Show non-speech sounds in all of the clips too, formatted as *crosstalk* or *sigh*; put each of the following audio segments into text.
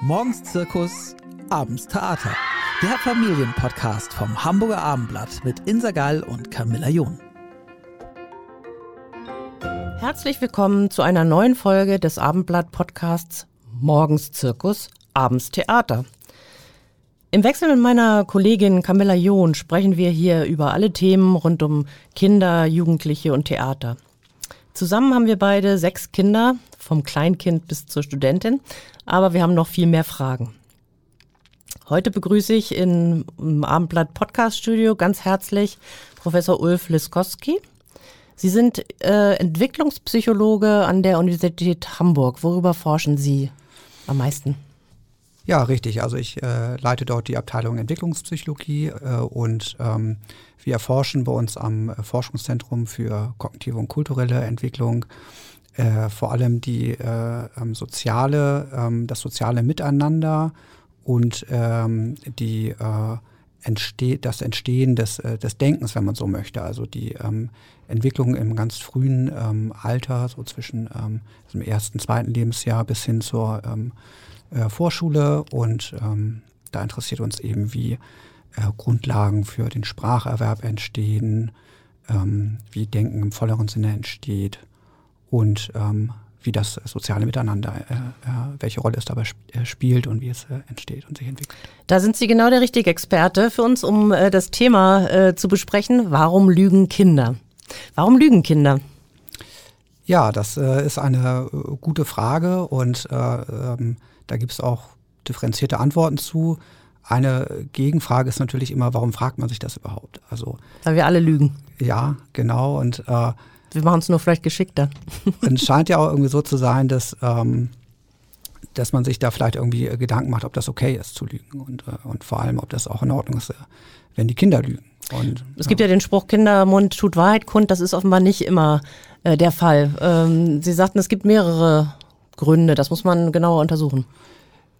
Morgens Zirkus, abends Theater. Der Familienpodcast vom Hamburger Abendblatt mit Insa Gall und Camilla John. Herzlich willkommen zu einer neuen Folge des Abendblatt-Podcasts Morgens Zirkus, abends Theater. Im Wechsel mit meiner Kollegin Camilla John sprechen wir hier über alle Themen rund um Kinder, Jugendliche und Theater. Zusammen haben wir beide sechs Kinder, vom Kleinkind bis zur Studentin, aber wir haben noch viel mehr Fragen. Heute begrüße ich im Abendblatt Podcast Studio ganz herzlich Professor Ulf Liskowski. Sie sind äh, Entwicklungspsychologe an der Universität Hamburg. Worüber forschen Sie am meisten? Ja, richtig. Also ich äh, leite dort die Abteilung Entwicklungspsychologie äh, und ähm, wir erforschen bei uns am Forschungszentrum für kognitive und kulturelle Entwicklung äh, vor allem die äh, ähm, soziale, ähm, das soziale Miteinander und ähm, die äh, entsteht, das Entstehen des, äh, des Denkens, wenn man so möchte. Also die ähm, Entwicklung im ganz frühen ähm, Alter, so zwischen ähm, dem ersten, zweiten Lebensjahr bis hin zur ähm, äh, Vorschule. Und ähm, da interessiert uns eben, wie äh, Grundlagen für den Spracherwerb entstehen, ähm, wie Denken im volleren Sinne entsteht und ähm, wie das soziale Miteinander, äh, äh, welche Rolle es dabei sp äh, spielt und wie es äh, entsteht und sich entwickelt. Da sind Sie genau der richtige Experte für uns, um äh, das Thema äh, zu besprechen. Warum lügen Kinder? Warum lügen Kinder? Ja, das ist eine gute Frage und ähm, da gibt es auch differenzierte Antworten zu. Eine Gegenfrage ist natürlich immer, warum fragt man sich das überhaupt? Also, Weil wir alle lügen. Ja, genau. Und wir machen es nur vielleicht geschickter. es *laughs* scheint ja auch irgendwie so zu sein, dass, ähm, dass man sich da vielleicht irgendwie äh, Gedanken macht, ob das okay ist zu lügen und, äh, und vor allem, ob das auch in Ordnung ist, äh, wenn die Kinder lügen. Und, es gibt ja. ja den Spruch, Kindermund tut Wahrheit kund, das ist offenbar nicht immer äh, der Fall. Ähm, Sie sagten, es gibt mehrere Gründe, das muss man genauer untersuchen.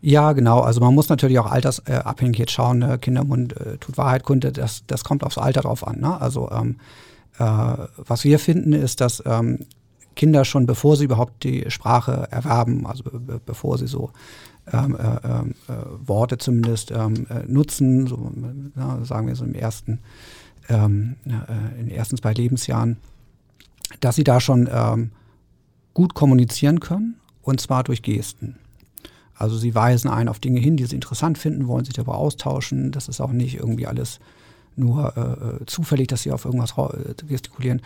Ja, genau. Also man muss natürlich auch altersabhängig jetzt schauen. Ne? Kindermund äh, tut Wahrheit kund, das, das kommt aufs Alter drauf an. Ne? Also ähm, äh, was wir finden, ist, dass ähm, Kinder schon bevor sie überhaupt die Sprache erwerben, also be bevor sie so ähm, äh, ähm, äh, Worte zumindest ähm, äh, nutzen, so, na, sagen wir so im ersten, ähm, äh, in den ersten zwei Lebensjahren, dass sie da schon ähm, gut kommunizieren können und zwar durch Gesten. Also sie weisen einen auf Dinge hin, die sie interessant finden, wollen sich darüber austauschen. Das ist auch nicht irgendwie alles nur äh, äh, zufällig, dass sie auf irgendwas äh, gestikulieren.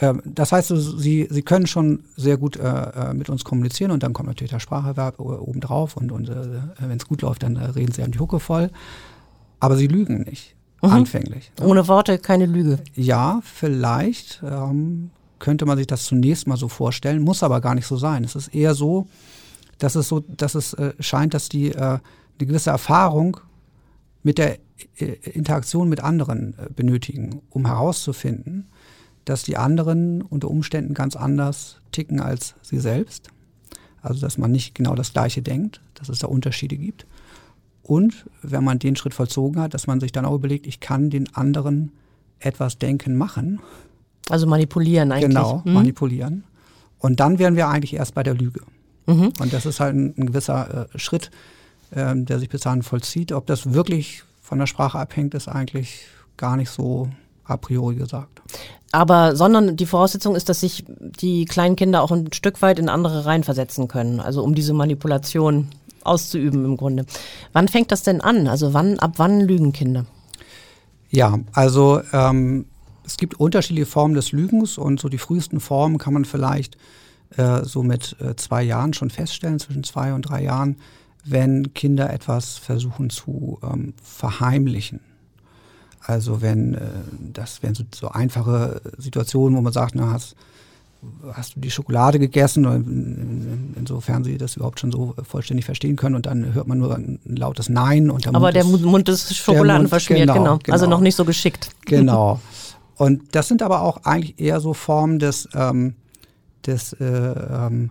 Ähm, das heißt, sie, sie können schon sehr gut äh, äh, mit uns kommunizieren und dann kommt natürlich der Spracherwerb obendrauf und, und äh, wenn es gut läuft, dann reden sie einem die Hucke voll. Aber sie lügen nicht, mhm. anfänglich. Ohne Worte keine Lüge. Ja, vielleicht ähm, könnte man sich das zunächst mal so vorstellen, muss aber gar nicht so sein. Es ist eher so, dass es so, dass es scheint, dass die eine gewisse Erfahrung mit der äh, Interaktion mit anderen äh, benötigen, um herauszufinden, dass die anderen unter Umständen ganz anders ticken als sie selbst. Also dass man nicht genau das Gleiche denkt, dass es da Unterschiede gibt. Und wenn man den Schritt vollzogen hat, dass man sich dann auch überlegt, ich kann den anderen etwas denken machen. Also manipulieren eigentlich. Genau, mhm. manipulieren. Und dann wären wir eigentlich erst bei der Lüge. Mhm. Und das ist halt ein, ein gewisser äh, Schritt, äh, der sich bis dahin vollzieht. Ob das wirklich von der Sprache abhängt, ist eigentlich gar nicht so a priori gesagt. Aber sondern die Voraussetzung ist, dass sich die kleinen Kinder auch ein Stück weit in andere reinversetzen können, also um diese Manipulation auszuüben im Grunde. Wann fängt das denn an? Also wann, ab wann lügen Kinder? Ja, also ähm, es gibt unterschiedliche Formen des Lügens und so die frühesten Formen kann man vielleicht äh, so mit äh, zwei Jahren schon feststellen, zwischen zwei und drei Jahren wenn Kinder etwas versuchen zu ähm, verheimlichen. Also wenn äh, das wären so, so, einfache Situationen, wo man sagt, na, hast, hast du die Schokolade gegessen, in, in, insofern sie das überhaupt schon so vollständig verstehen können und dann hört man nur ein lautes Nein und der Aber Mund der ist, Mund ist Schokoladen verschmiert, genau, genau, genau. Also noch nicht so geschickt. Genau. *laughs* Und das sind aber auch eigentlich eher so Formen des, ähm, des äh, ähm,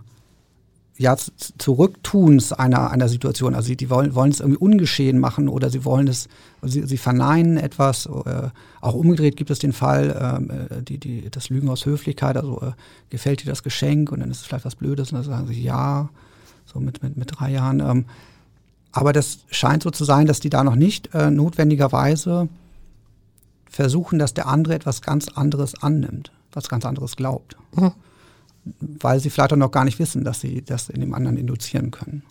ja, Zurücktuns einer, einer Situation. Also sie, die wollen, wollen es irgendwie ungeschehen machen oder sie wollen es, sie, sie verneinen etwas. Äh, auch umgedreht gibt es den Fall, ähm, äh, die, die, das Lügen aus Höflichkeit, also äh, gefällt dir das Geschenk und dann ist es vielleicht was Blödes und dann sagen sie ja, so mit, mit, mit drei Jahren. Ähm, aber das scheint so zu sein, dass die da noch nicht notwendigerweise versuchen, dass der andere etwas ganz anderes annimmt, was ganz anderes glaubt. Mhm. Weil sie vielleicht auch noch gar nicht wissen, dass sie das in dem anderen induzieren können.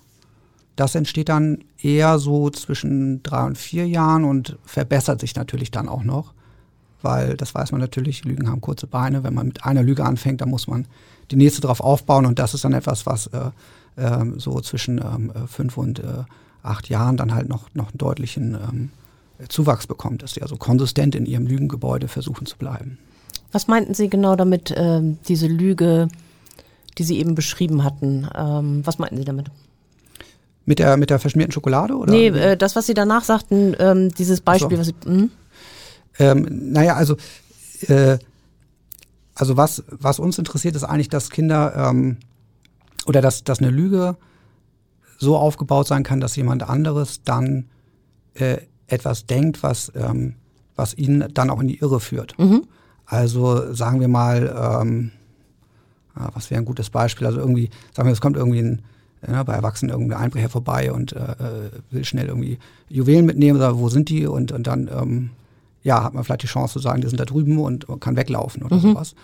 Das entsteht dann eher so zwischen drei und vier Jahren und verbessert sich natürlich dann auch noch, weil das weiß man natürlich, Lügen haben kurze Beine. Wenn man mit einer Lüge anfängt, dann muss man die nächste darauf aufbauen und das ist dann etwas, was äh, äh, so zwischen ähm, fünf und äh, acht Jahren dann halt noch, noch einen deutlichen ähm, Zuwachs bekommt, dass sie also konsistent in ihrem Lügengebäude versuchen zu bleiben. Was meinten Sie genau damit, ähm, diese Lüge, die Sie eben beschrieben hatten? Ähm, was meinten Sie damit? Mit der, mit der verschmierten Schokolade? Oder? Nee, äh, das, was Sie danach sagten, ähm, dieses Beispiel, so. was Sie. Hm? Ähm, naja, also, äh, also was, was uns interessiert, ist eigentlich, dass Kinder ähm, oder dass, dass eine Lüge so aufgebaut sein kann, dass jemand anderes dann äh, etwas denkt, was, ähm, was ihn dann auch in die Irre führt. Mhm. Also sagen wir mal, ähm, was wäre ein gutes Beispiel? Also irgendwie, sagen wir, es kommt irgendwie ein, ja, bei Erwachsenen irgendein Einbrecher vorbei und äh, äh, will schnell irgendwie Juwelen mitnehmen, oder wo sind die? Und, und dann ähm, ja, hat man vielleicht die Chance zu sagen, die sind da drüben und, kann weglaufen oder mhm. sowas.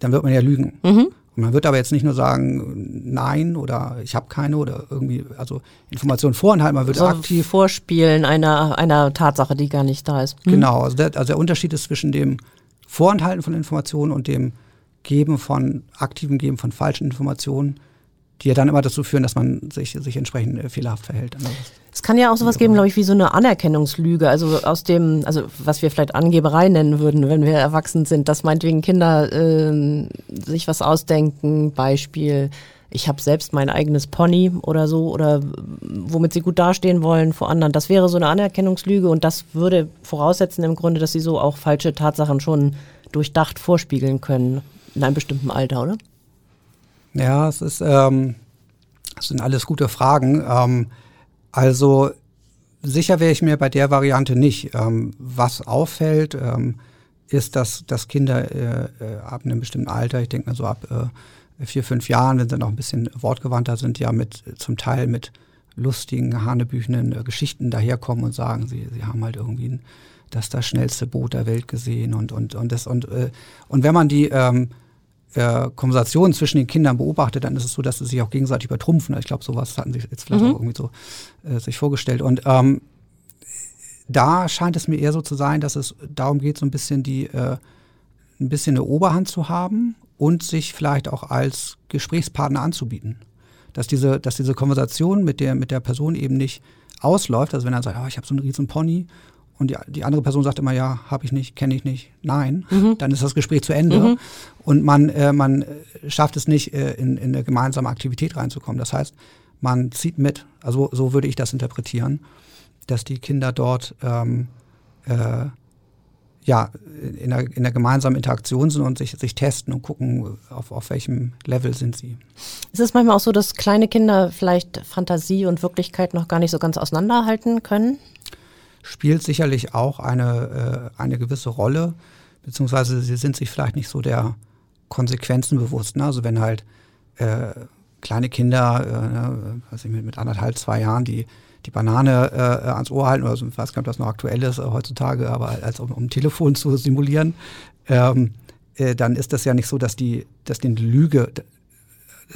Dann wird man ja lügen. Mhm. Und man wird aber jetzt nicht nur sagen, nein oder ich habe keine oder irgendwie, also Informationen vorenthalten, man wird so aktiv. Vorspielen einer, einer Tatsache, die gar nicht da ist. Hm? Genau, also der, also der Unterschied ist zwischen dem Vorenthalten von Informationen und dem Geben von, aktiven Geben von falschen Informationen die ja dann immer dazu führen, dass man sich, sich entsprechend äh, fehlerhaft verhält. Also es kann ja auch sowas geben, glaube ich, wie so eine Anerkennungslüge. Also aus dem, also was wir vielleicht Angeberei nennen würden, wenn wir erwachsen sind, dass meinetwegen Kinder äh, sich was ausdenken, Beispiel, ich habe selbst mein eigenes Pony oder so, oder womit sie gut dastehen wollen vor anderen. Das wäre so eine Anerkennungslüge und das würde voraussetzen im Grunde, dass sie so auch falsche Tatsachen schon durchdacht vorspiegeln können in einem bestimmten Alter, oder? Ja, es ist, ähm, das sind alles gute Fragen. Ähm, also sicher wäre ich mir bei der Variante nicht. Ähm, was auffällt, ähm, ist, dass, dass Kinder äh, äh, ab einem bestimmten Alter, ich denke mal so ab äh, vier, fünf Jahren, wenn sie noch ein bisschen wortgewandter sind, ja mit zum Teil mit lustigen, hanebüchenden äh, Geschichten daherkommen und sagen, sie, sie haben halt irgendwie ein, das das schnellste Boot der Welt gesehen und und und das und äh, und wenn man die ähm, äh, Konversationen zwischen den Kindern beobachtet, dann ist es so, dass sie sich auch gegenseitig übertrumpfen. Ich glaube, sowas hatten sie jetzt vielleicht mhm. auch irgendwie so äh, sich vorgestellt. Und ähm, da scheint es mir eher so zu sein, dass es darum geht, so ein bisschen die äh, ein bisschen eine Oberhand zu haben und sich vielleicht auch als Gesprächspartner anzubieten. Dass diese, dass diese Konversation mit der, mit der Person eben nicht ausläuft. Also wenn er sagt, oh, ich habe so einen riesen Pony und die, die andere Person sagt immer, ja, habe ich nicht, kenne ich nicht, nein, mhm. dann ist das Gespräch zu Ende. Mhm. Und man, äh, man schafft es nicht, äh, in, in eine gemeinsame Aktivität reinzukommen. Das heißt, man zieht mit, also so würde ich das interpretieren, dass die Kinder dort ähm, äh, ja, in der, in der gemeinsamen Interaktion sind und sich, sich testen und gucken, auf, auf welchem Level sind sie. Ist es manchmal auch so, dass kleine Kinder vielleicht Fantasie und Wirklichkeit noch gar nicht so ganz auseinanderhalten können? spielt sicherlich auch eine, äh, eine gewisse Rolle, beziehungsweise sie sind sich vielleicht nicht so der Konsequenzen bewusst. Ne? Also wenn halt äh, kleine Kinder, äh, ne, ich, mit, mit anderthalb, zwei Jahren, die die Banane äh, ans Ohr halten, oder so, ich weiß gar nicht, ob das noch aktuell ist äh, heutzutage, aber als um, um Telefon zu simulieren, ähm, äh, dann ist das ja nicht so, dass die, dass die Lüge,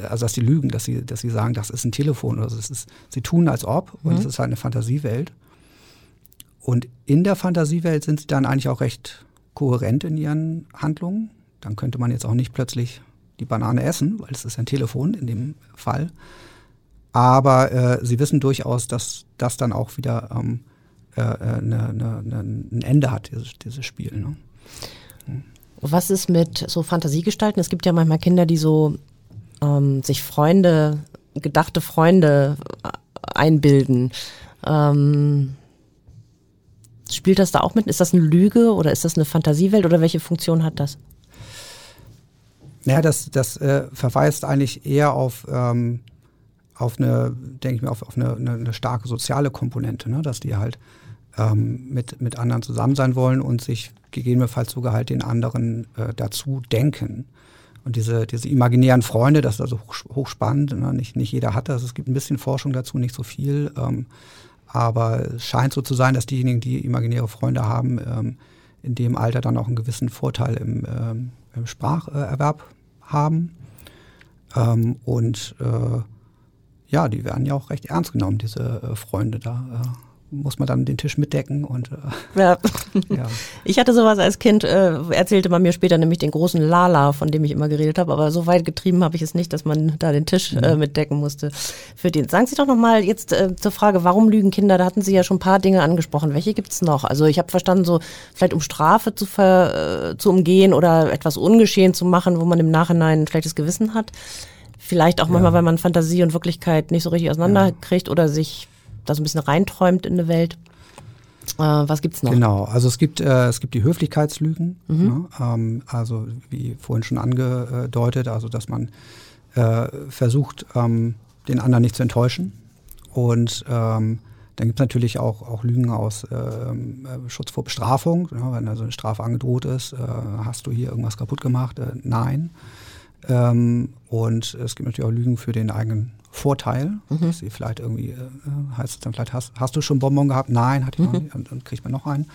also dass die lügen, dass sie, dass sie sagen, das ist ein Telefon oder das ist, sie tun als ob und es ist halt eine Fantasiewelt. Und in der Fantasiewelt sind sie dann eigentlich auch recht kohärent in ihren Handlungen. Dann könnte man jetzt auch nicht plötzlich die Banane essen, weil es ist ein Telefon in dem Fall. Aber äh, sie wissen durchaus, dass das dann auch wieder ähm, äh, äh ne, ne, ne, ein Ende hat, dieses, dieses Spiel. Ne? Was ist mit so Fantasiegestalten? Es gibt ja manchmal Kinder, die so ähm, sich Freunde, gedachte Freunde äh, einbilden. Ähm, Spielt das da auch mit? Ist das eine Lüge oder ist das eine Fantasiewelt oder welche Funktion hat das? Naja, das, das äh, verweist eigentlich eher auf, ähm, auf eine, denke ich mir, auf, auf eine, eine, eine, starke soziale Komponente, ne? dass die halt ähm, mit, mit anderen zusammen sein wollen und sich gegebenenfalls sogar halt den anderen äh, dazu denken. und diese, diese imaginären Freunde, das ist also hoch, hochspannend. Ne? Nicht, nicht jeder hat das. Es gibt ein bisschen Forschung dazu, nicht so viel. Ähm, aber es scheint so zu sein, dass diejenigen, die imaginäre Freunde haben, ähm, in dem Alter dann auch einen gewissen Vorteil im, ähm, im Spracherwerb haben. Ähm, und äh, ja, die werden ja auch recht ernst genommen, diese äh, Freunde da. Äh, muss man dann den Tisch mitdecken und äh, ja. *laughs* ja. Ich hatte sowas als Kind, äh, erzählte man mir später nämlich den großen Lala, von dem ich immer geredet habe, aber so weit getrieben habe ich es nicht, dass man da den Tisch äh, mhm. mitdecken musste für den. Sagen Sie doch nochmal jetzt äh, zur Frage, warum lügen Kinder? Da hatten Sie ja schon ein paar Dinge angesprochen. Welche gibt es noch? Also ich habe verstanden, so vielleicht um Strafe zu, ver, äh, zu umgehen oder etwas ungeschehen zu machen, wo man im Nachhinein ein schlechtes Gewissen hat. Vielleicht auch manchmal, ja. weil man Fantasie und Wirklichkeit nicht so richtig auseinanderkriegt ja. oder sich da so ein bisschen reinträumt in eine Welt. Äh, was gibt's noch? Genau, also es gibt, äh, es gibt die Höflichkeitslügen, mhm. ne? ähm, also wie vorhin schon angedeutet, also dass man äh, versucht, ähm, den anderen nicht zu enttäuschen. Und ähm, dann gibt es natürlich auch, auch Lügen aus ähm, äh, Schutz vor Bestrafung. Ja, wenn also eine Strafe angedroht ist, äh, hast du hier irgendwas kaputt gemacht? Äh, nein. Ähm, und es gibt natürlich auch Lügen für den eigenen Vorteil. Mhm. Dass sie vielleicht irgendwie, äh, heißt es dann vielleicht, hast, hast du schon Bonbon gehabt? Nein, hatte ich mhm. noch nicht. Und dann kriegt man noch einen.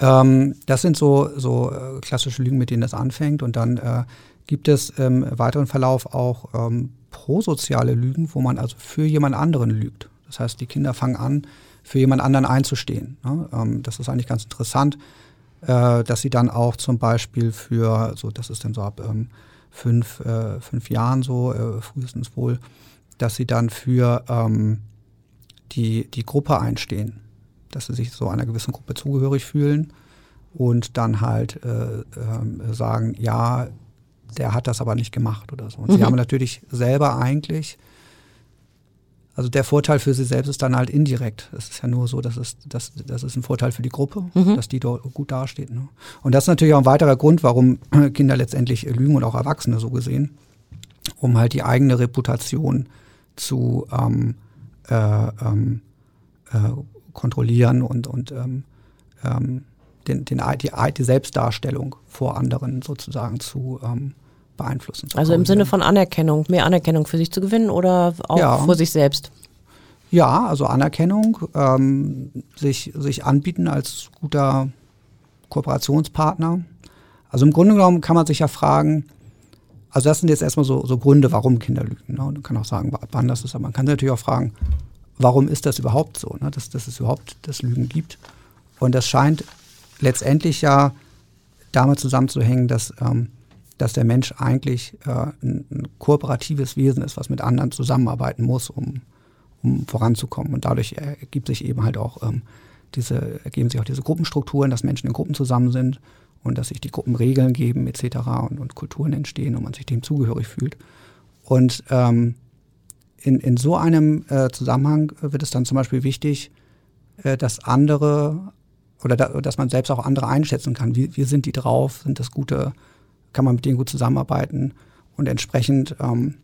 Ähm, das sind so, so äh, klassische Lügen, mit denen das anfängt. Und dann äh, gibt es im weiteren Verlauf auch ähm, prosoziale Lügen, wo man also für jemand anderen lügt. Das heißt, die Kinder fangen an, für jemand anderen einzustehen. Ne? Ähm, das ist eigentlich ganz interessant, äh, dass sie dann auch zum Beispiel für, so das ist dann so ab ähm, fünf, äh, fünf Jahren so, äh, frühestens wohl, dass sie dann für ähm, die, die Gruppe einstehen, dass sie sich so einer gewissen Gruppe zugehörig fühlen und dann halt äh, äh, sagen, ja, der hat das aber nicht gemacht oder so. Und mhm. sie haben natürlich selber eigentlich, also der Vorteil für sie selbst ist dann halt indirekt. Es ist ja nur so, dass es, dass, das ist ein Vorteil für die Gruppe, mhm. dass die dort gut dasteht. Ne? Und das ist natürlich auch ein weiterer Grund, warum *clears throat* Kinder letztendlich lügen und auch Erwachsene so gesehen, um halt die eigene Reputation zu ähm, äh, ähm, äh, kontrollieren und, und ähm, ähm den, den, die, die Selbstdarstellung vor anderen sozusagen zu ähm, beeinflussen. Zu also im Sinne von Anerkennung, mehr Anerkennung für sich zu gewinnen oder auch ja. vor sich selbst? Ja, also Anerkennung, ähm, sich, sich anbieten als guter Kooperationspartner. Also im Grunde genommen kann man sich ja fragen, also das sind jetzt erstmal so, so Gründe, warum Kinder lügen. Ne? Und man kann auch sagen, wann das ist, aber man kann natürlich auch fragen, warum ist das überhaupt so, ne? dass, dass es überhaupt das Lügen gibt. Und das scheint letztendlich ja damit zusammenzuhängen, dass, ähm, dass der Mensch eigentlich äh, ein, ein, kooperatives Wesen ist, was mit anderen zusammenarbeiten muss, um, um voranzukommen. Und dadurch ergibt sich eben halt auch ähm, diese, ergeben sich auch diese Gruppenstrukturen, dass Menschen in Gruppen zusammen sind und dass sich die Gruppen Regeln geben etc. Und, und Kulturen entstehen und man sich dem zugehörig fühlt. Und ähm, in, in so einem äh, Zusammenhang wird es dann zum Beispiel wichtig, äh, dass andere oder da, dass man selbst auch andere einschätzen kann. Wie, wie sind die drauf? Sind das gute, kann man mit denen gut zusammenarbeiten? Und entsprechend ähm,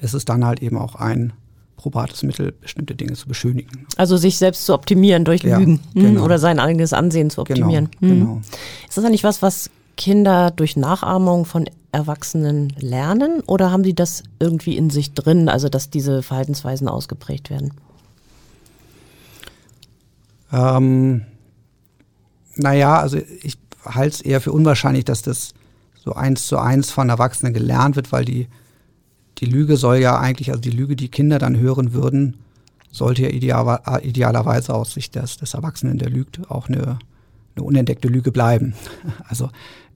ist es dann halt eben auch ein probates Mittel, bestimmte Dinge zu beschönigen. Also sich selbst zu optimieren durch ja, Lügen hm, genau. oder sein eigenes Ansehen zu optimieren. Genau, hm. genau. Ist das eigentlich was, was Kinder durch Nachahmung von Erwachsenen lernen oder haben sie das irgendwie in sich drin, also dass diese Verhaltensweisen ausgeprägt werden? Ähm, naja, also ich halte es eher für unwahrscheinlich, dass das so eins zu eins von Erwachsenen gelernt wird, weil die die Lüge soll ja eigentlich, also die Lüge, die Kinder dann hören würden, sollte ja ideal, idealerweise aus Sicht des, des Erwachsenen, der lügt, auch eine, eine unentdeckte Lüge bleiben. *laughs* Also,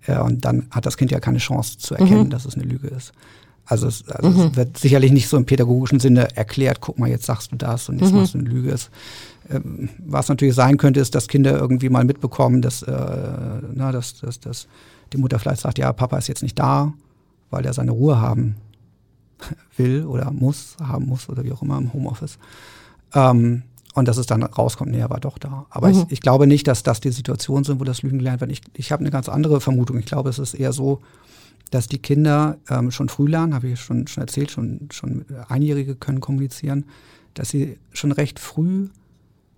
äh, und dann hat das Kind ja keine Chance zu erkennen, mhm. dass es eine Lüge ist. Also, es, also mhm. es, wird sicherlich nicht so im pädagogischen Sinne erklärt, guck mal, jetzt sagst du das und jetzt mhm. machst du eine Lüge. Es, ähm, was natürlich sein könnte, ist, dass Kinder irgendwie mal mitbekommen, dass, äh, na, dass, dass, dass die Mutter vielleicht sagt, ja, Papa ist jetzt nicht da, weil er seine Ruhe haben *laughs* will oder muss, haben muss oder wie auch immer im Homeoffice. Ähm, und dass es dann rauskommt, nee, er war doch da. Aber mhm. ich, ich, glaube nicht, dass das die Situationen sind, wo das Lügen gelernt wird. Ich, ich habe eine ganz andere Vermutung. Ich glaube, es ist eher so, dass die Kinder ähm, schon früh lernen, habe ich schon, schon erzählt, schon, schon Einjährige können kommunizieren, dass sie schon recht früh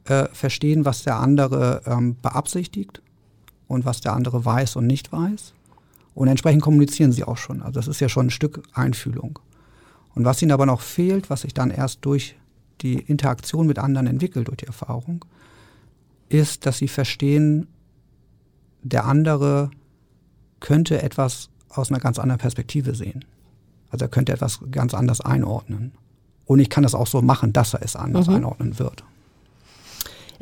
äh, verstehen, was der andere ähm, beabsichtigt und was der andere weiß und nicht weiß. Und entsprechend kommunizieren sie auch schon. Also das ist ja schon ein Stück Einfühlung. Und was ihnen aber noch fehlt, was sich dann erst durch die Interaktion mit anderen entwickelt, durch die Erfahrung, ist, dass sie verstehen, der andere könnte etwas aus einer ganz anderen Perspektive sehen. Also er könnte etwas ganz anders einordnen. Und ich kann das auch so machen, dass er es anders mhm. einordnen wird.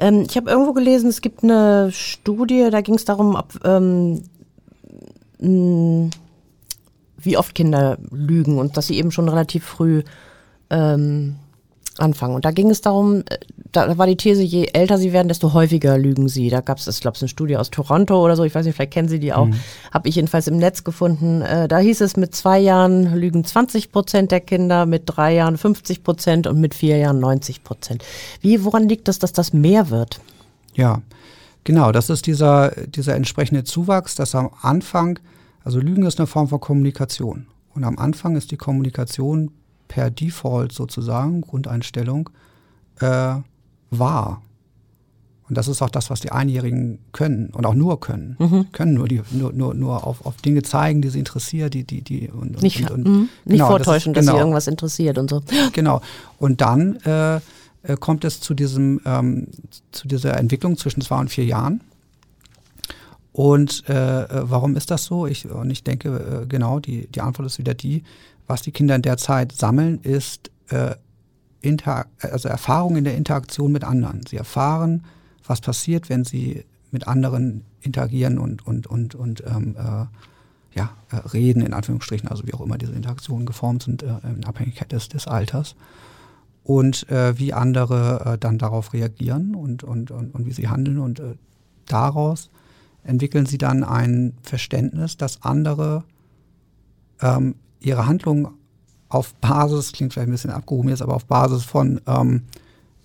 Ähm, ich habe irgendwo gelesen, es gibt eine Studie, da ging es darum, ob, ähm, wie oft Kinder lügen und dass sie eben schon relativ früh ähm, anfangen. Und da ging es darum, äh, da war die These, je älter sie werden, desto häufiger lügen sie. Da gab es, ich glaube, eine Studie aus Toronto oder so, ich weiß nicht, vielleicht kennen Sie die auch, mhm. habe ich jedenfalls im Netz gefunden. Äh, da hieß es, mit zwei Jahren lügen 20 Prozent der Kinder, mit drei Jahren 50 Prozent und mit vier Jahren 90 Prozent. Wie, woran liegt es, dass das mehr wird? Ja, genau, das ist dieser, dieser entsprechende Zuwachs, dass am Anfang, also Lügen ist eine Form von Kommunikation. Und am Anfang ist die Kommunikation per Default sozusagen, Grundeinstellung, äh, wahr. Und das ist auch das, was die Einjährigen können und auch nur können. Mhm. Können nur, die, nur, nur, nur auf, auf Dinge zeigen, die sie interessiert, die, die, die und, nicht, und, und, mhm. nicht genau, vortäuschen, das ist, genau, dass sie irgendwas interessiert und so. *laughs* Genau. Und dann äh, äh, kommt es zu diesem, ähm, zu dieser Entwicklung zwischen zwei und vier Jahren. Und äh, äh warum ist das so? Ich, und ich denke, äh, genau, die, die Antwort ist wieder die, was die Kinder in der Zeit sammeln, ist äh, Inter also Erfahrung in der Interaktion mit anderen. Sie erfahren, was passiert, wenn sie mit anderen interagieren und, und, und, und ähm, äh, ja, äh, reden, in Anführungsstrichen, also wie auch immer diese Interaktionen geformt sind, äh, in Abhängigkeit des, des Alters. Und äh, wie andere äh, dann darauf reagieren und, und, und, und wie sie handeln. Und äh, daraus entwickeln sie dann ein Verständnis, dass andere ähm, ihre Handlungen auf Basis, klingt vielleicht ein bisschen abgehoben jetzt, aber auf Basis von ähm,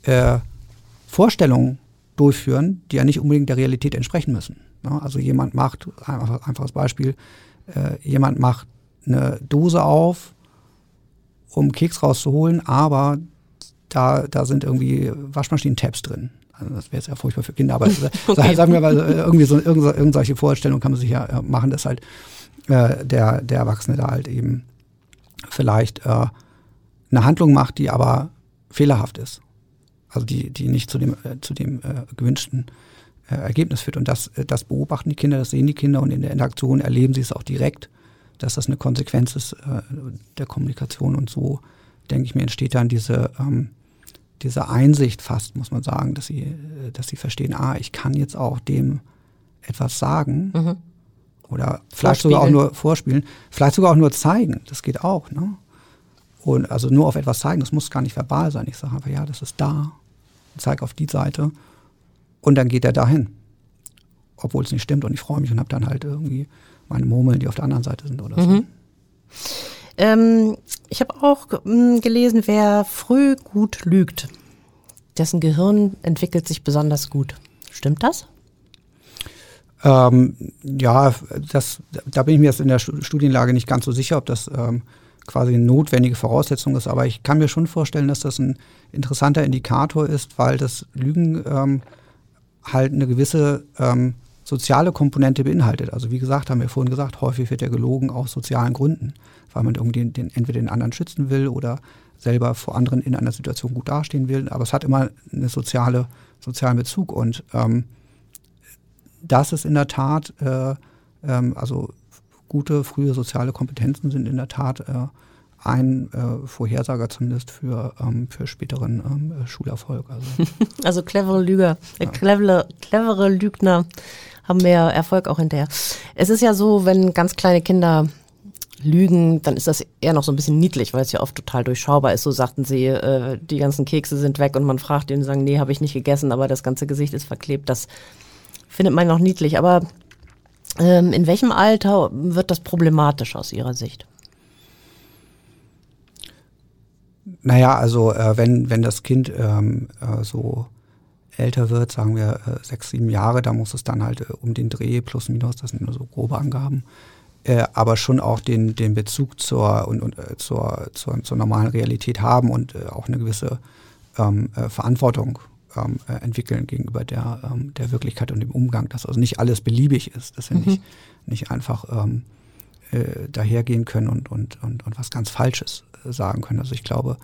äh, Vorstellungen durchführen, die ja nicht unbedingt der Realität entsprechen müssen. Ne? Also jemand macht, einfach, einfaches Beispiel, äh, jemand macht eine Dose auf, um Keks rauszuholen, aber da, da sind irgendwie Waschmaschinen-Tabs drin. Also das wäre jetzt ja furchtbar für Kinder, aber *laughs* okay. sagen wir mal, irgendwie so irgendwelche Vorstellungen kann man sich ja äh, machen, dass halt äh, der, der Erwachsene da halt eben vielleicht äh, eine Handlung macht, die aber fehlerhaft ist. Also die, die nicht zu dem, äh, zu dem äh, gewünschten äh, Ergebnis führt. Und das, äh, das beobachten die Kinder, das sehen die Kinder und in der Interaktion erleben sie es auch direkt, dass das eine Konsequenz ist äh, der Kommunikation. Und so, denke ich mir, entsteht dann diese, ähm, diese Einsicht fast, muss man sagen, dass sie, äh, dass sie verstehen, ah, ich kann jetzt auch dem etwas sagen. Mhm oder vielleicht sogar auch nur vorspielen, vielleicht sogar auch nur zeigen, das geht auch. Ne? Und also nur auf etwas zeigen, das muss gar nicht verbal sein. Ich sage einfach, ja, das ist da, zeige auf die Seite und dann geht er dahin. Obwohl es nicht stimmt und ich freue mich und habe dann halt irgendwie meine Murmeln, die auf der anderen Seite sind oder so. Mhm. Ähm, ich habe auch ähm, gelesen, wer früh gut lügt, dessen Gehirn entwickelt sich besonders gut. Stimmt das? Ähm, ja, das, da bin ich mir jetzt in der Studienlage nicht ganz so sicher, ob das ähm, quasi eine notwendige Voraussetzung ist. Aber ich kann mir schon vorstellen, dass das ein interessanter Indikator ist, weil das Lügen ähm, halt eine gewisse ähm, soziale Komponente beinhaltet. Also wie gesagt, haben wir vorhin gesagt, häufig wird ja gelogen aus sozialen Gründen, weil man irgendwie den, entweder den anderen schützen will oder selber vor anderen in einer Situation gut dastehen will. Aber es hat immer einen soziale, sozialen Bezug und ähm, das ist in der Tat, äh, ähm, also gute frühe soziale Kompetenzen sind in der Tat äh, ein äh, Vorhersager zumindest für, ähm, für späteren ähm, Schulerfolg. Also, *laughs* also clevere Lüger, äh, ja. clevere, clevere Lügner haben mehr Erfolg auch hinterher. Es ist ja so, wenn ganz kleine Kinder lügen, dann ist das eher noch so ein bisschen niedlich, weil es ja oft total durchschaubar ist. So sagten sie, äh, die ganzen Kekse sind weg und man fragt ihn und sagen, nee, habe ich nicht gegessen, aber das ganze Gesicht ist verklebt. Das findet man noch niedlich. Aber ähm, in welchem Alter wird das problematisch aus Ihrer Sicht? Naja, also äh, wenn, wenn das Kind ähm, äh, so älter wird, sagen wir äh, sechs, sieben Jahre, da muss es dann halt äh, um den Dreh plus minus, das sind nur so grobe Angaben, äh, aber schon auch den, den Bezug zur, und, und, äh, zur, zur, zur normalen Realität haben und auch eine gewisse ähm, Verantwortung ähm, äh, entwickeln gegenüber der, ähm, der Wirklichkeit und dem Umgang, dass also nicht alles beliebig ist, dass wir mhm. nicht, nicht einfach ähm, äh, dahergehen können und, und, und, und was ganz Falsches äh, sagen können. Also ich glaube,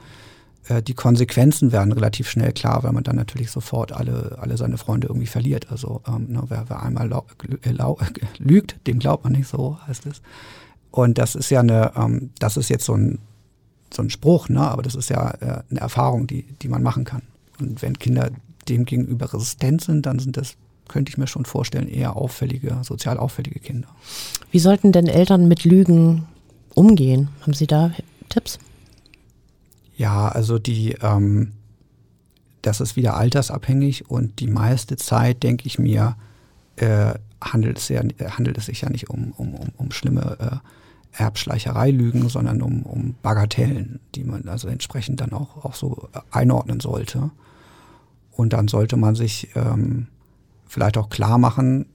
äh, die Konsequenzen werden relativ schnell klar, weil man dann natürlich sofort alle, alle seine Freunde irgendwie verliert. Also ähm, ne, wer, wer einmal lau, *laughs* lügt, dem glaubt man nicht so, heißt es. Und das ist ja eine, ähm, das ist jetzt so ein, so ein Spruch, ne? aber das ist ja äh, eine Erfahrung, die, die man machen kann. Und wenn Kinder dem gegenüber resistent sind, dann sind das, könnte ich mir schon vorstellen, eher auffällige, sozial auffällige Kinder. Wie sollten denn Eltern mit Lügen umgehen? Haben Sie da Tipps? Ja, also die, ähm, das ist wieder altersabhängig und die meiste Zeit, denke ich mir, äh, handelt, es ja, handelt es sich ja nicht um, um, um, um schlimme äh, Erbschleichereilügen, sondern um, um Bagatellen, die man also entsprechend dann auch, auch so einordnen sollte. Und dann sollte man sich ähm, vielleicht auch klar machen,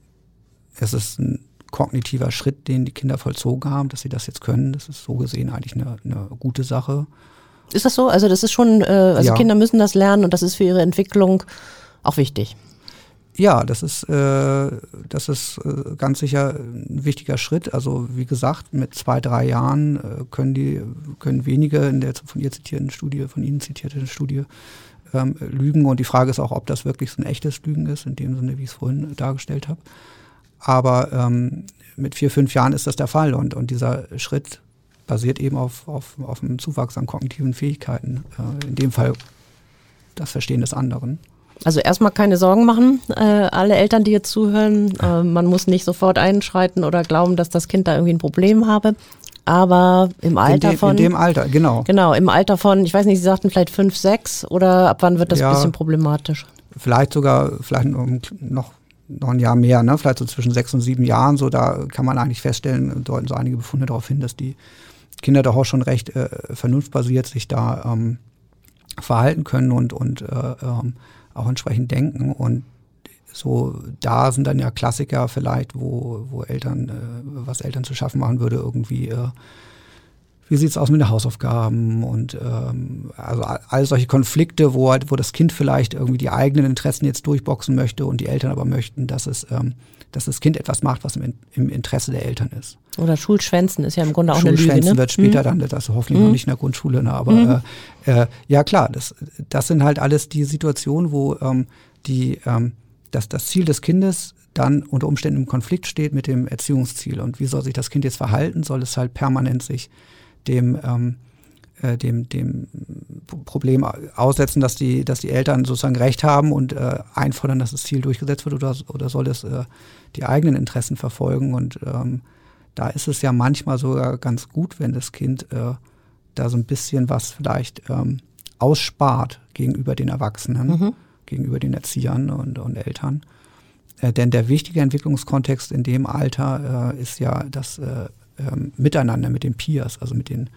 es ist ein kognitiver Schritt, den die Kinder vollzogen haben, dass sie das jetzt können. Das ist so gesehen eigentlich eine, eine gute Sache. Ist das so? Also das ist schon, äh, also Ja. Kinder müssen das lernen und das ist für ihre Entwicklung auch wichtig. Ja, das ist, äh, das ist äh, ganz sicher ein wichtiger Schritt. Also wie gesagt, mit zwei, drei Jahren äh, können die, können wenige in der von ihr zitierten Studie, von Ihnen zitierten Studie ähm, lügen. Und die Frage ist auch, ob das wirklich so ein echtes Lügen ist, in dem Sinne, wie ich es vorhin dargestellt habe. Aber ähm, mit vier, fünf Jahren ist das der Fall und, und dieser Schritt basiert eben auf, auf, auf einem Zuwachs an kognitiven Fähigkeiten. Äh, in dem Fall das Verstehen des anderen. Also erstmal keine Sorgen machen, äh, alle Eltern, die jetzt zuhören. Äh, man muss nicht sofort einschreiten oder glauben, dass das Kind da irgendwie ein Problem habe. Aber im Alter in, dem, von. in dem Alter, genau. Genau, im Alter von, ich weiß nicht, Sie sagten vielleicht fünf, sechs oder ab wann wird das Ja. ein bisschen problematisch? vielleicht sogar vielleicht noch, noch ein Jahr mehr, ne? vielleicht so zwischen sechs und sieben Jahren, so da kann man eigentlich feststellen, deuten so einige Befunde darauf hin, dass die Kinder doch auch schon recht äh, vernunftbasiert sich da ähm, verhalten können und, und äh, ähm, auch entsprechend denken. Und so da sind dann ja Klassiker vielleicht, wo, wo Eltern, äh, was Eltern zu schaffen machen würde, irgendwie äh, wie sieht's aus mit den Hausaufgaben und ähm, also all solche Konflikte, wo halt, wo das Kind vielleicht irgendwie die eigenen Interessen jetzt durchboxen möchte und die Eltern aber möchten, dass es, ähm, dass das Kind etwas macht, was im, im Interesse der Eltern ist. Oder Schulschwänzen ist ja im Grunde auch eine Lüge. Schulschwänzen Ne? wird später dann, das hoffentlich noch nicht in der Grundschule, ne, aber äh, äh, ja klar, das, das sind halt alles die Situationen, wo ähm, die, ähm, dass das Ziel des Kindes dann unter Umständen im Konflikt steht mit dem Erziehungsziel. Und wie soll sich das Kind jetzt verhalten? Soll es halt permanent sich dem, ähm, äh, dem, dem Problem aussetzen, dass die, dass die Eltern sozusagen Recht haben und äh, einfordern, dass das Ziel durchgesetzt wird oder, oder soll es äh, die eigenen Interessen verfolgen? Und ähm, da ist es ja manchmal sogar ganz gut, wenn das Kind äh, da so ein bisschen was vielleicht ähm, ausspart gegenüber den Erwachsenen, gegenüber den Erziehern und, und Eltern. Äh, denn der wichtige Entwicklungskontext in dem Alter äh, ist ja das ähm, Miteinander mit den Peers, also mit den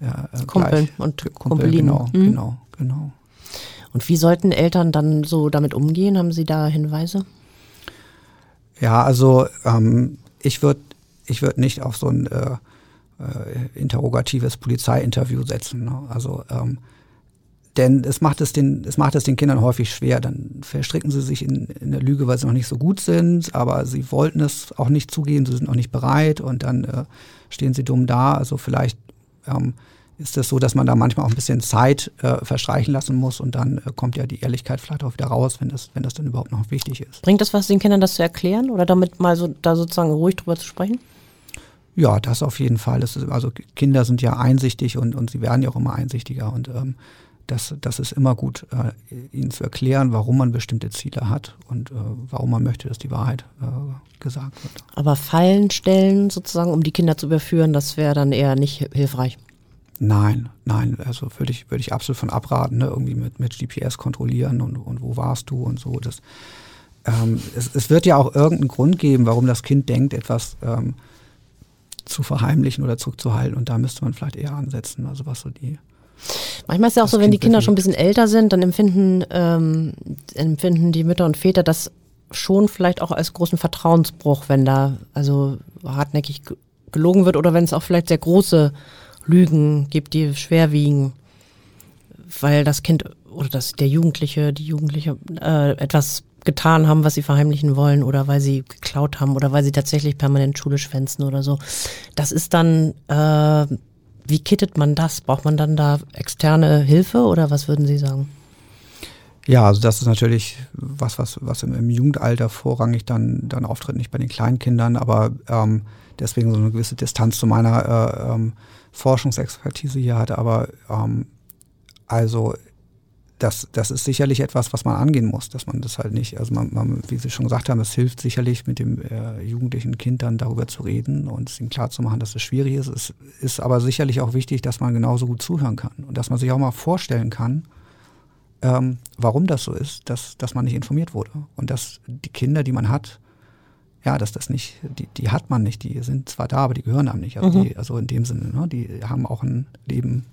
äh, äh, Kumpeln und Kumpel, Kumpelinen. Genau, Mhm. genau, genau. Und wie sollten Eltern dann so damit umgehen? Haben Sie da Hinweise? Ja, also ähm, ich würde ich würd nicht auf so ein äh, äh, interrogatives Polizeiinterview setzen. Ne? Also ähm, denn es macht es den es macht es den Kindern häufig schwer. Dann verstricken sie sich in, in der Lüge, weil sie noch nicht so gut sind, aber sie wollten es auch nicht zugeben, sie sind noch nicht bereit und dann äh, stehen sie dumm da. Also vielleicht ähm, ist es so, dass man da manchmal auch ein bisschen Zeit äh, verstreichen lassen muss und dann äh, kommt ja die Ehrlichkeit vielleicht auch wieder raus, wenn das wenn das dann überhaupt noch wichtig ist. Bringt das was, den Kindern das zu erklären oder damit mal so da sozusagen ruhig drüber zu sprechen? Ja, das auf jeden Fall. Ist, also Kinder sind ja einsichtig und, und sie werden ja auch immer einsichtiger. Und ähm, das, das ist immer gut, äh, ihnen zu erklären, warum man bestimmte Ziele hat und äh, warum man möchte, dass die Wahrheit äh, gesagt wird. Aber Fallen stellen sozusagen, um die Kinder zu überführen, das wäre dann eher nicht hilfreich. Nein, nein, also würde ich, würde ich absolut von abraten, ne? irgendwie mit, mit GPS kontrollieren und, und wo warst du und so. Das, ähm, es, es wird ja auch irgendeinen Grund geben, warum das Kind denkt, etwas ähm, zu verheimlichen oder zurückzuhalten. Und da müsste man vielleicht eher ansetzen, also was so die Manchmal ist ja auch Das so, wenn die Kind Kinder schon ein bisschen älter sind, dann empfinden, ähm, empfinden die Mütter und Väter das schon vielleicht auch als großen Vertrauensbruch, wenn da also hartnäckig ge- gelogen wird oder wenn es auch vielleicht sehr große Lügen gibt, die schwer wiegen, weil das Kind oder das, der Jugendliche, die Jugendliche äh, etwas getan haben, was sie verheimlichen wollen oder weil sie geklaut haben oder weil sie tatsächlich permanent Schule schwänzen oder so. Das ist dann, äh, wie kittet man das? Braucht man dann da externe Hilfe oder was würden Sie sagen? Ja, also das ist natürlich was, was, was im, im Jugendalter vorrangig dann, dann auftritt, nicht bei den Kleinkindern, aber ähm, deswegen so eine gewisse Distanz zu meiner äh, ähm, Forschungsexpertise hier hatte. Aber ähm, also das, das ist sicherlich etwas, was man angehen muss, dass man das halt nicht, also man, man wie Sie schon gesagt haben, es hilft sicherlich mit dem äh, jugendlichen Kind dann darüber zu reden und es ihm klarzumachen, dass es schwierig ist. Es ist aber sicherlich auch wichtig, dass man genauso gut zuhören kann und dass man sich auch mal vorstellen kann, ähm, warum das so ist, dass, dass man nicht informiert wurde und dass die Kinder, die man hat, ja, dass das nicht, die, die hat man nicht, die sind zwar da, aber die gehören einem nicht. Also, mhm. die, also in dem Sinne, ne, die haben auch ein Leben,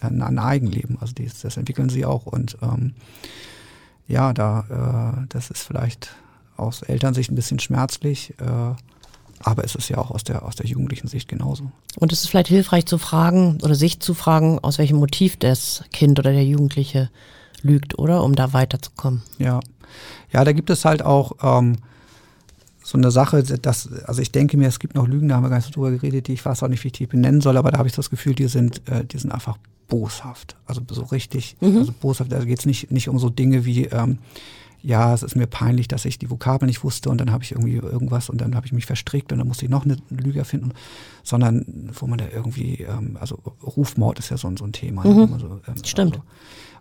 ein, ein Eigenleben. Also die, das entwickeln sie auch. Und ähm, ja, da, äh, das ist vielleicht aus Elternsicht ein bisschen schmerzlich, äh, aber es ist ja auch aus der, aus der jugendlichen Sicht genauso. Und es ist vielleicht hilfreich zu fragen oder sich zu fragen, aus welchem Motiv das Kind oder der Jugendliche lügt, oder? Um da weiterzukommen. Ja. Ja, da gibt es halt auch ähm, so eine Sache, dass, also ich denke mir, es gibt noch Lügen, da haben wir gar nicht so drüber geredet, die ich weiß auch nicht, wie ich die benennen soll, aber da habe ich das Gefühl, die sind, äh, die sind einfach boshaft. Also so richtig, mhm. also boshaft, da geht es nicht, nicht um so Dinge wie, ähm, ja, es ist mir peinlich, dass ich die Vokabel nicht wusste und dann habe ich irgendwie irgendwas und dann habe ich mich verstrickt und dann musste ich noch eine Lüge erfinden, sondern wo man da irgendwie, ähm, also Rufmord ist ja so, so ein Thema. Ne? Mhm. So, ähm, Stimmt. Also,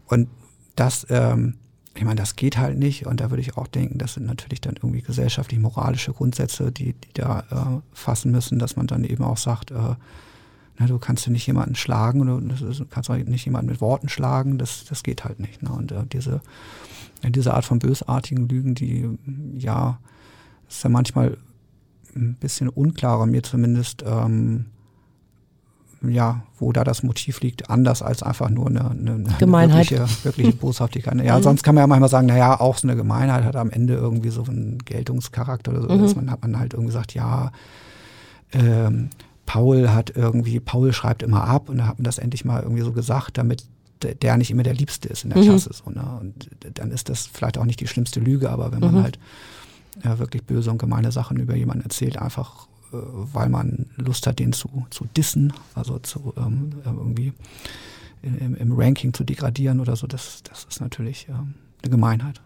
und das, ähm, ich meine, das geht halt nicht und da würde ich auch denken, das sind natürlich dann irgendwie gesellschaftlich moralische Grundsätze, die, die da äh, fassen müssen, dass man dann eben auch sagt, äh, na, du kannst ja nicht jemanden schlagen oder du kannst auch nicht jemanden mit Worten schlagen, das, das geht halt nicht. Ne? Und äh, diese, diese Art von bösartigen Lügen, die ja, ist ja manchmal ein bisschen unklarer, mir zumindest, ähm, ja, wo da das Motiv liegt, anders als einfach nur eine, eine, Gemeinheit. Eine wirkliche, wirkliche *laughs* Boshaftigkeit. Ja, mhm. sonst kann man ja manchmal sagen, naja, auch so eine Gemeinheit hat am Ende irgendwie so einen Geltungscharakter oder so, mhm. dass man hat man halt irgendwie gesagt, ja, ähm, Paul hat irgendwie, Paul schreibt immer ab und da hat man das endlich mal irgendwie so gesagt, damit der nicht immer der Liebste ist in der mhm. Klasse. So, ne? Und dann ist das vielleicht auch nicht die schlimmste Lüge, aber wenn man mhm. halt ja, wirklich böse und gemeine Sachen über jemanden erzählt, einfach äh, weil man Lust hat, den zu, zu dissen, also zu ähm, irgendwie im, im, Ranking zu degradieren oder so, das, das ist natürlich ähm, eine Gemeinheit.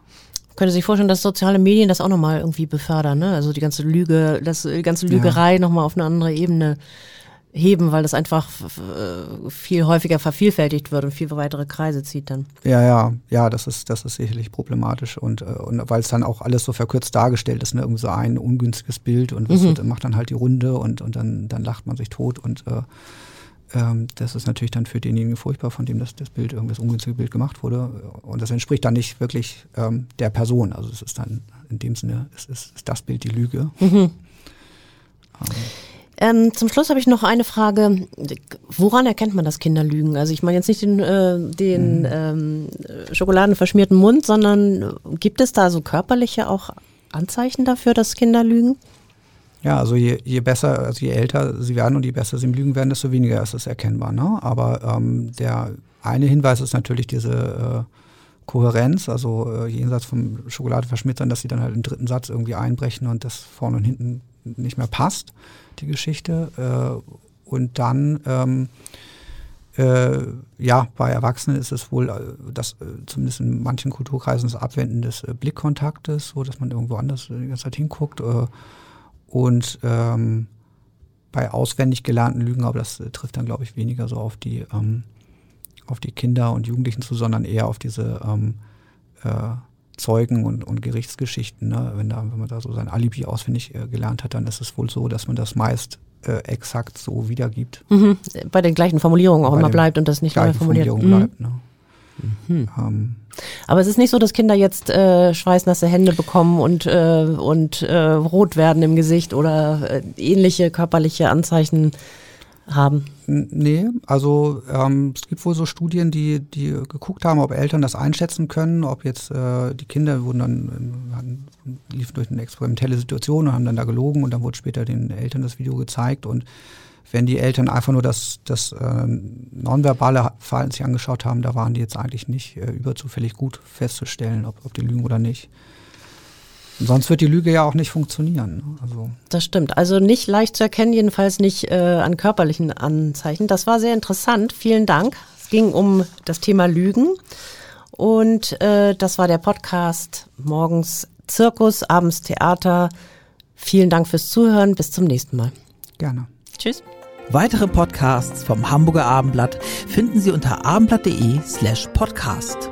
Könnte sich vorstellen, dass soziale Medien das auch nochmal irgendwie befördern, ne? Also die ganze Lüge, das die ganze Lügerei ja. nochmal auf eine andere Ebene heben, weil das einfach äh, viel häufiger vervielfältigt wird und viel weitere Kreise zieht dann. Ja, ja, ja, das ist, das ist sicherlich problematisch und, äh, und weil es dann auch alles so verkürzt dargestellt ist, ne, irgendwie so ein ungünstiges Bild und das mhm. macht dann halt die Runde und, und dann, dann lacht man sich tot und äh, ähm, das ist natürlich dann für denjenigen furchtbar, von dem das, das Bild, irgendwie das ungünstige Bild gemacht wurde und das entspricht dann nicht wirklich ähm, der Person, also es ist dann in dem Sinne, es ist, ist das Bild die Lüge. Mhm. Ähm. Ähm, zum Schluss habe ich noch eine Frage. Woran erkennt man, dass Kinder lügen? Also ich meine jetzt nicht den, äh, den mhm. ähm, schokoladenverschmierten Mund, sondern gibt es da so körperliche auch Anzeichen dafür, dass Kinder lügen? Ja, also je, je besser, also je älter sie werden und je besser sie im Lügen werden, desto weniger ist es erkennbar. Ne? Aber ähm, der eine Hinweis ist natürlich diese äh, Kohärenz, also äh, jenseits vom Schokoladeverschmittern, dass sie dann halt im dritten Satz irgendwie einbrechen und das vorne und hinten nicht mehr passt die Geschichte. Äh, und dann, ähm, äh, ja, bei Erwachsenen ist es wohl, äh, das, äh, zumindest in manchen Kulturkreisen, das Abwenden des äh, Blickkontaktes, so dass man irgendwo anders die ganze Zeit hinguckt. Äh, und ähm, bei auswendig gelernten Lügen, aber das trifft dann, glaube ich, weniger so auf die, ähm, auf die Kinder und Jugendlichen zu, sondern eher auf diese ähm, Zeugen und, und Gerichtsgeschichten. Ne? Wenn, da, wenn man da so sein Alibi auswendig äh, gelernt hat, dann ist es wohl so, dass man das meist äh, exakt so wiedergibt. Mhm. Bei den gleichen Formulierungen auch Bei immer bleibt und das nicht neu formuliert. Mhm. bleibt. Ne? Mhm. Ähm. Aber es ist nicht so, dass Kinder jetzt äh, schweißnasse Hände bekommen und, äh, und äh, rot werden im Gesicht oder äh, ähnliche körperliche Anzeichen haben. Nee, also ähm, es gibt wohl so Studien, die, die geguckt haben, ob Eltern das einschätzen können, ob jetzt äh, die Kinder wurden dann, hatten, liefen durch eine experimentelle Situation und haben dann da gelogen und dann wurde später den Eltern das Video gezeigt und wenn die Eltern einfach nur das, das äh, nonverbale Verhalten sich angeschaut haben, da waren die jetzt eigentlich nicht äh, überzufällig gut festzustellen, ob, ob die lügen oder nicht. Sonst wird die Lüge ja auch nicht funktionieren. Ne? Also. Das stimmt. Also nicht leicht zu erkennen, jedenfalls nicht äh, an körperlichen Anzeichen. Das war sehr interessant. Vielen Dank. Es ging um das Thema Lügen. Und äh, das war der Podcast Morgens Zirkus, abends Theater. Vielen Dank fürs Zuhören. Bis zum nächsten Mal. Gerne. Tschüss. Weitere Podcasts vom Hamburger Abendblatt finden Sie unter abendblatt.de slash podcast.